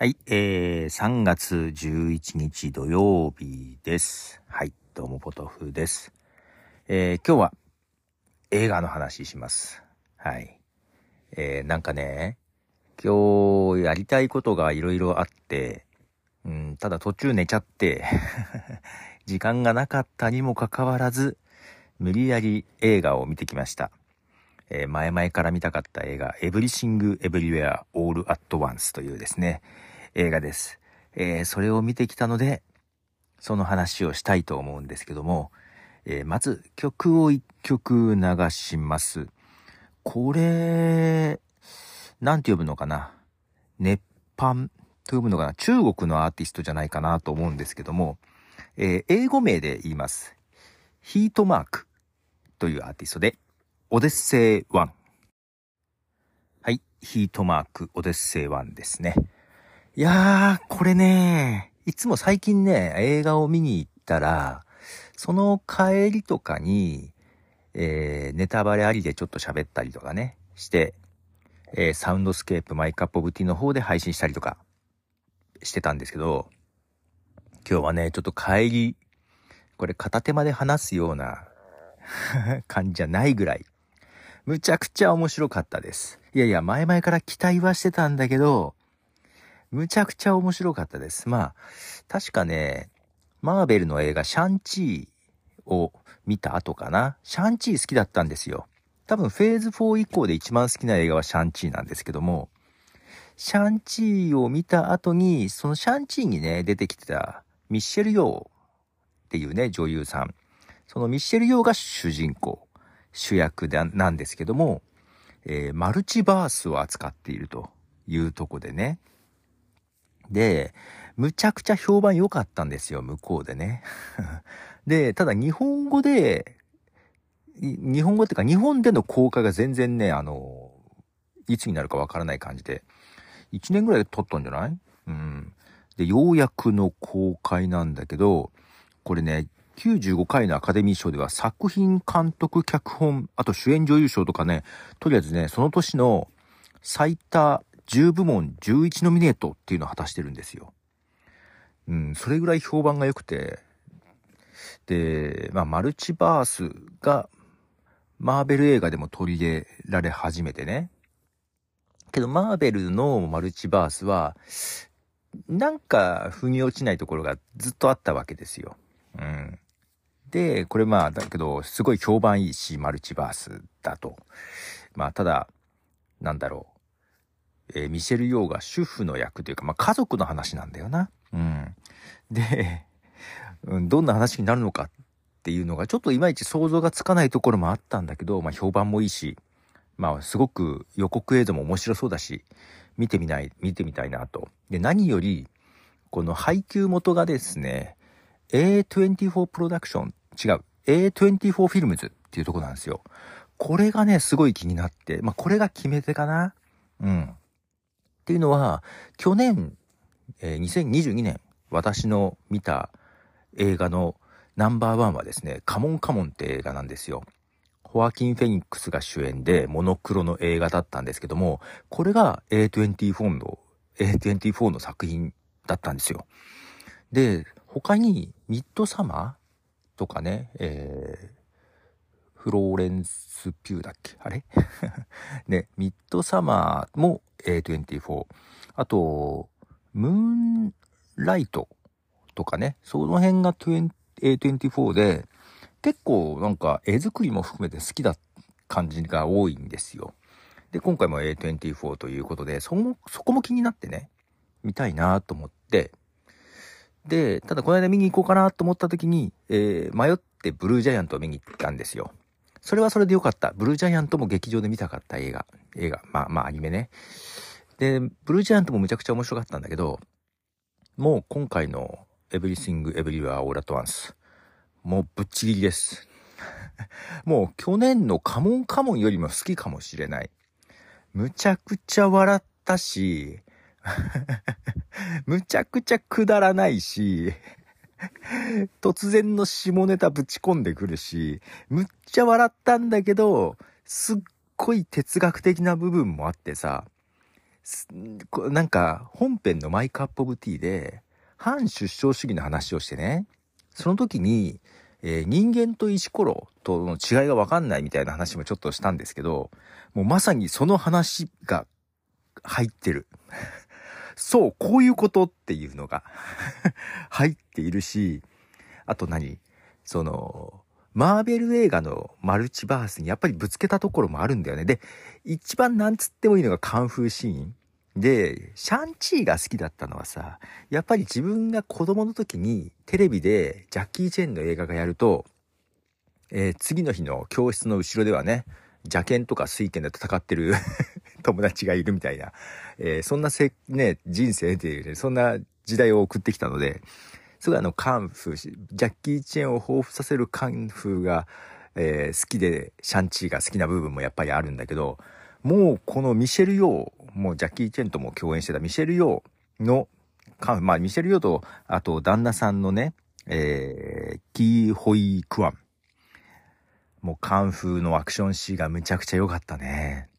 はい、えー、3月11日土曜日です。はい、どうもポトフです。えー、今日は映画の話します。はい。えー、なんかね、今日やりたいことがいろいろあって、うん、ただ途中寝ちゃって、時間がなかったにもかかわらず、無理やり映画を見てきました。えー前々から見たかった映画、エブリシング・エブリウェア・オール・アット・ワンスというですね、映画です。えーそれを見てきたので、その話をしたいと思うんですけども、えーまず曲を一曲流します。これ、なんて呼ぶのかな？熱版と呼ぶのかな？中国のアーティストじゃないかなと思うんですけども、えー英語名で言います。ヒートマークというアーティストで、オデッセイ1。はい。ヒートマーク、オデッセイ1ですね。いやー、これね、いつも最近ね、映画を見に行ったら、その帰りとかに、えー、ネタバレありでちょっと喋ったりとかね、して、えー、サウンドスケープ my cup of tea の方で配信したりとかしてたんですけど、今日はね、ちょっと帰り、これ片手間で話すような 感じじゃないぐらい、むちゃくちゃ面白かったです。いやいや、前々から期待はしてたんだけど、むちゃくちゃ面白かったです。まあ、確かね、マーベルの映画シャンチーを見た後かな。シャンチー好きだったんですよ。多分フェーズ4以降で一番好きな映画はシャンチーなんですけども、シャンチーを見た後に、そのシャンチーにね、出てきてたミッシェル・ヨーっていうね、女優さん。そのミッシェル・ヨーが主人公、主役でなんですけども、えーマルチバースを扱っているというとこでね。で、むちゃくちゃ評判良かったんですよ、向こうでね。で、ただ日本語で、日本語っていうか日本での公開が全然ね、あの、いつになるかわからない感じで、1年ぐらいで撮ったんじゃない？うん。で、ようやくの公開なんだけど、これね、95回のアカデミー賞では作品監督脚本、あと主演女優賞とかね、とりあえずね、その年の最多10部門11ノミネートっていうのを果たしてるんですよ。うん、それぐらい評判が良くて、で、まあ、マルチバースがマーベル映画でも取り入れられ始めてね。けど、マーベルのマルチバースは、なんか、腑に落ちないところがずっとあったわけですよ。うん。で、これまあ、だけど、すごい評判いいし、マルチバースだと。まあ、ただ、なんだろう。えーミシェル・ヨーが主婦の役というか、まあ、家族の話なんだよな。うん。で、どんな話になるのかっていうのが、ちょっといまいち想像がつかないところもあったんだけど、まあ、評判もいいし、まあ、すごく予告映像も面白そうだし、見てみない、見てみたいなと。で、何より、この配給元がですね、A24 プロダクション、違う、A24 フィルムズっていうとこなんですよ。これがね、すごい気になって、まあ、これが決め手かな。うん。っていうのは、去年、えー2022年、私の見た映画のナンバーワンはですね、カモンカモンって映画なんですよ。ホアキン・フェニックスが主演でモノクロの映画だったんですけども、これが A24 の、A24 の作品だったんですよ。で、他にミッドサマーとかね、えーフローレンス・ピューだっけ？あれ？ね、ミッドサマーも A24。あと、ムーンライトとかね、その辺が A24 で、結構なんか絵作りも含めて好きだ感じが多いんですよ。で、今回も A24 ということで、そも、そこも気になってね、見たいなと思って、で、ただこの間見に行こうかなと思った時に、えー迷ってブルージャイアントを見に行ったんですよ。それはそれでよかった。ブルージャイアントも劇場で見たかった映画。映画。まあまあアニメね。で、ブルージャイアントもむちゃくちゃ面白かったんだけど、もう今回の Everything Everywhere All at Once。もうぶっちぎりです。もう去年のカモンカモンよりも好きかもしれない。むちゃくちゃ笑ったし、むちゃくちゃくだらないし、突然の下ネタぶち込んでくるし、むっちゃ笑ったんだけど、すっごい哲学的な部分もあってさ、なんか本編のマイクアップオブティーで反出生主義の話をしてね、その時に、えー、人間と石ころとの違いがわかんないみたいな話もちょっとしたんですけど、もうまさにその話が入ってる。そう、こういうことっていうのが 入っているし、あと何？その、マーベル映画のマルチバースにやっぱりぶつけたところもあるんだよね。で、一番なんつってもいいのがカンフーシーン。で、シャンチーが好きだったのはさ、やっぱり自分が子供の時にテレビでジャッキー・チェンの映画がやると、えー、次の日の教室の後ろではね、邪剣とか水剣で戦ってる 友達がいるみたいな、えー、そんなせ、ね、人生でいうね、そんな時代を送ってきたので、すごいあの、カンフー、ジャッキー・チェンを彷彿させるカンフーが、えー、好きで、シャンチーが好きな部分もやっぱりあるんだけど、もうこのミシェル・ヨー、もうジャッキー・チェンとも共演してたミシェル・ヨーの、カンフー、まあミシェル・ヨーと、あと旦那さんのね、えー、キー・ホイ・クワン。もうカンフーのアクションシーンがむちゃくちゃ良かったね。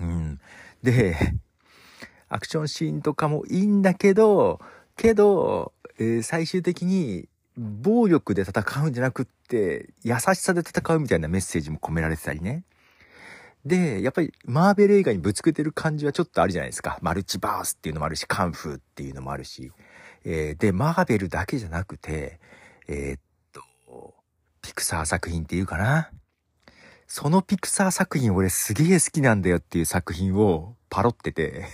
うん。で、アクションシーンとかもいいんだけど、けど、えー、最終的に暴力で戦うんじゃなくって、優しさで戦うみたいなメッセージも込められてたりね。で、やっぱりマーベル映画にぶつけてる感じはちょっとあるじゃないですか。マルチバースっていうのもあるし、カンフーっていうのもあるし。えー、で、マーベルだけじゃなくて、えー、っと、ピクサー作品っていうかな。そのピクサー作品俺すげえ好きなんだよっていう作品をパロってて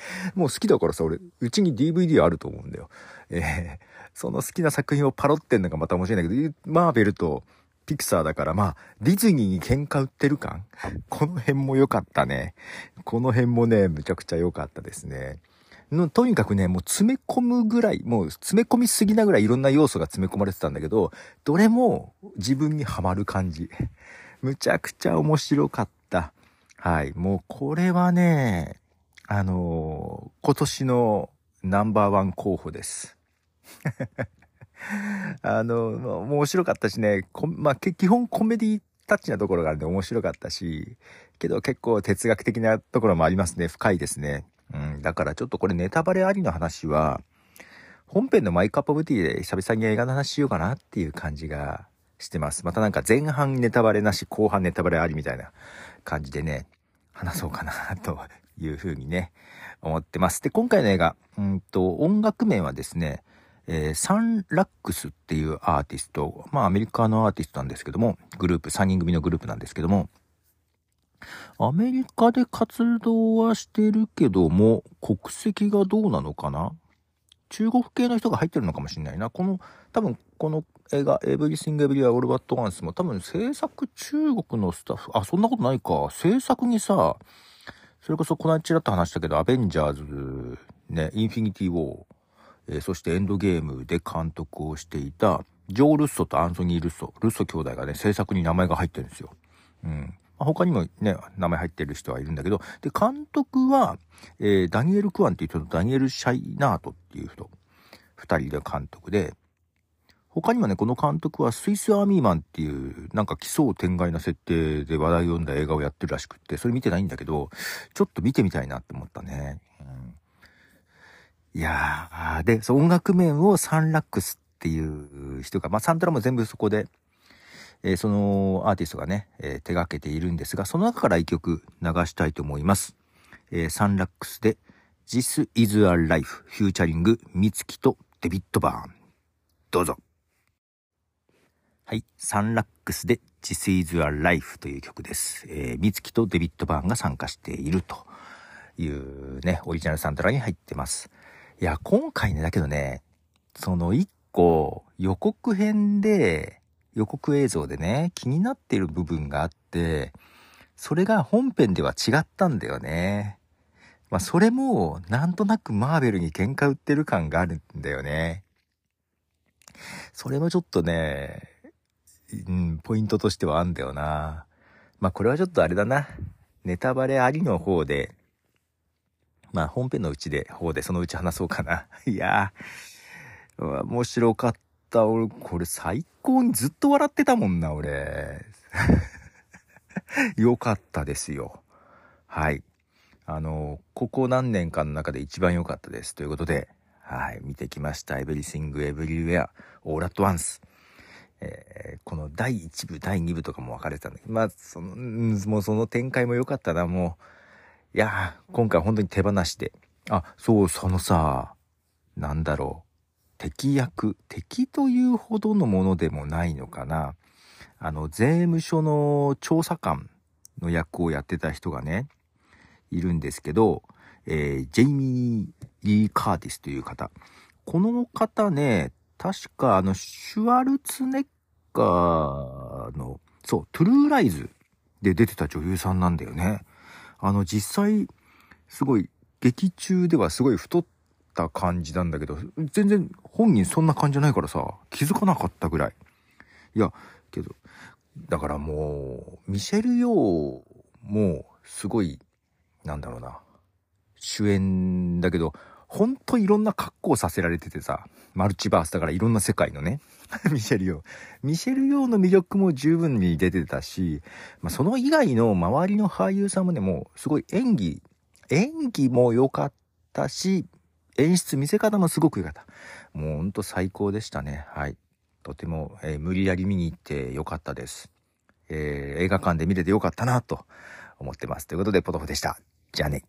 もう好きだからさ、俺、うちに DVD あると思うんだよ。えー、その好きな作品をパロってんのがまた面白いんだけど、マーベルとピクサーだから、まあ、ディズニーに喧嘩売ってる感？この辺も良かったね。この辺もね、むちゃくちゃ良かったですね。のとにかくね、もう詰め込むぐらい、もう詰め込みすぎなぐらいいろんな要素が詰め込まれてたんだけど、どれも自分にはまる感じ。むちゃくちゃ面白かった。はい。もうこれはね、あのー、今年のナンバーワン候補です。あの、もう面白かったしね、まあ、基本コメディタッチなところがあるんで面白かったし、けど結構哲学的なところもありますね。深いですね。うん、だからちょっとこれネタバレありの話は、本編のマイクアップオブティで久々に映画の話しようかなっていう感じがしてます。またなんか前半ネタバレなし、後半ネタバレありみたいな感じでね、話そうかなというふうにね、思ってます。で、今回の映画、うんと、音楽面はですね、えー、サンラックスっていうアーティスト、まあアメリカのアーティストなんですけども、グループ、3人組のグループなんですけども、アメリカで活動はしてるけども、国籍がどうなのかな？中国系の人が入ってるのかもしれないな。この、多分この映画、エブリシング・エブリウェア・オール・アット・ワンスも多分制作中国のスタッフ、あ、そんなことないか。制作にさ、それこそこの間ちらっと話したけど、アベンジャーズ、ね、インフィニティ・ウォー、えー、そしてエンドゲームで監督をしていた、ジョー・ルッソとアンソニー・ルッソ、ルッソ兄弟がね、制作に名前が入ってるんですよ。うん。他にもね、名前入ってる人はいるんだけど、で、監督は、えー、ダニエル・クワンっていう人とダニエル・シャイナートっていう人、二人で監督で、他にもね、この監督はスイスアーミーマンっていう、なんか奇想天外な設定で話題を読んだ映画をやってるらしくって、それ見てないんだけど、ちょっと見てみたいなって思ったね。うん、いやー、で、そ音楽面をサンラックスっていう人が、まあサントラも全部そこで、えー、そのアーティストがね、えー、手掛けているんですが、その中から一曲流したいと思います。えー、サンラックスで This is a Life フューチャリングミツキとデビッド・バーン。どうぞ。はい。サンラックスで This is a Life という曲です。えー、ミツキとデビッド・バーンが参加しているというね、オリジナルサントラに入ってます。いや、今回ね、だけどね、その一個予告編で、予告映像でね、気になっている部分があって、それが本編では違ったんだよね。まあ、それも、なんとなくマーベルに喧嘩売ってる感があるんだよね。それもちょっとね、うん、ポイントとしてはあんだよな。まあこれはちょっとあれだな。ネタバレありの方で、まあ本編のうちで、方でそのうち話そうかな。いやー、面白かった。俺、これ最高にずっと笑ってたもんな、俺。よかったですよ。はい。あの、ここ何年かの中で一番良かったです。ということで、はい、見てきました。Everything Everywhere All at Once。えー、この第1部、第2部とかも分かれてたんだけど、まあ、その、もうその展開も良かったな、もう。いや今回本当に手放して。あ、そう、そのさ、なんだろう。敵役、敵というほどのものでもないのかな。あの、税務署の調査官の役をやってた人がね、いるんですけど、えー、ジェイミー・リー・カーティスという方。この方ね、確かあの、シュワルツネッガーの、そう、トゥルーライズで出てた女優さんなんだよね。あの、実際、すごい、劇中ではすごい太った感じなんだけど、全然本人そんな感じじゃないからさ、気づかなかったぐらい。いや、けど、だからもう、ミシェル・ヨーも、すごい、なんだろうな、主演だけど、ほんといろんな格好させられててさ、マルチバースだからいろんな世界のね、ミシェル・ヨー。ミシェル・ヨーの魅力も十分に出てたし、まあ、その以外の周りの俳優さんもね、もうすごい演技、演技も良かったし、演出見せ方もすごく良かった。もうほんと最高でしたね。はい。とても、えー、無理やり見に行って良かったです。えー、映画館で見れて良かったなと思ってます。ということで、ポトフでした。じゃあね。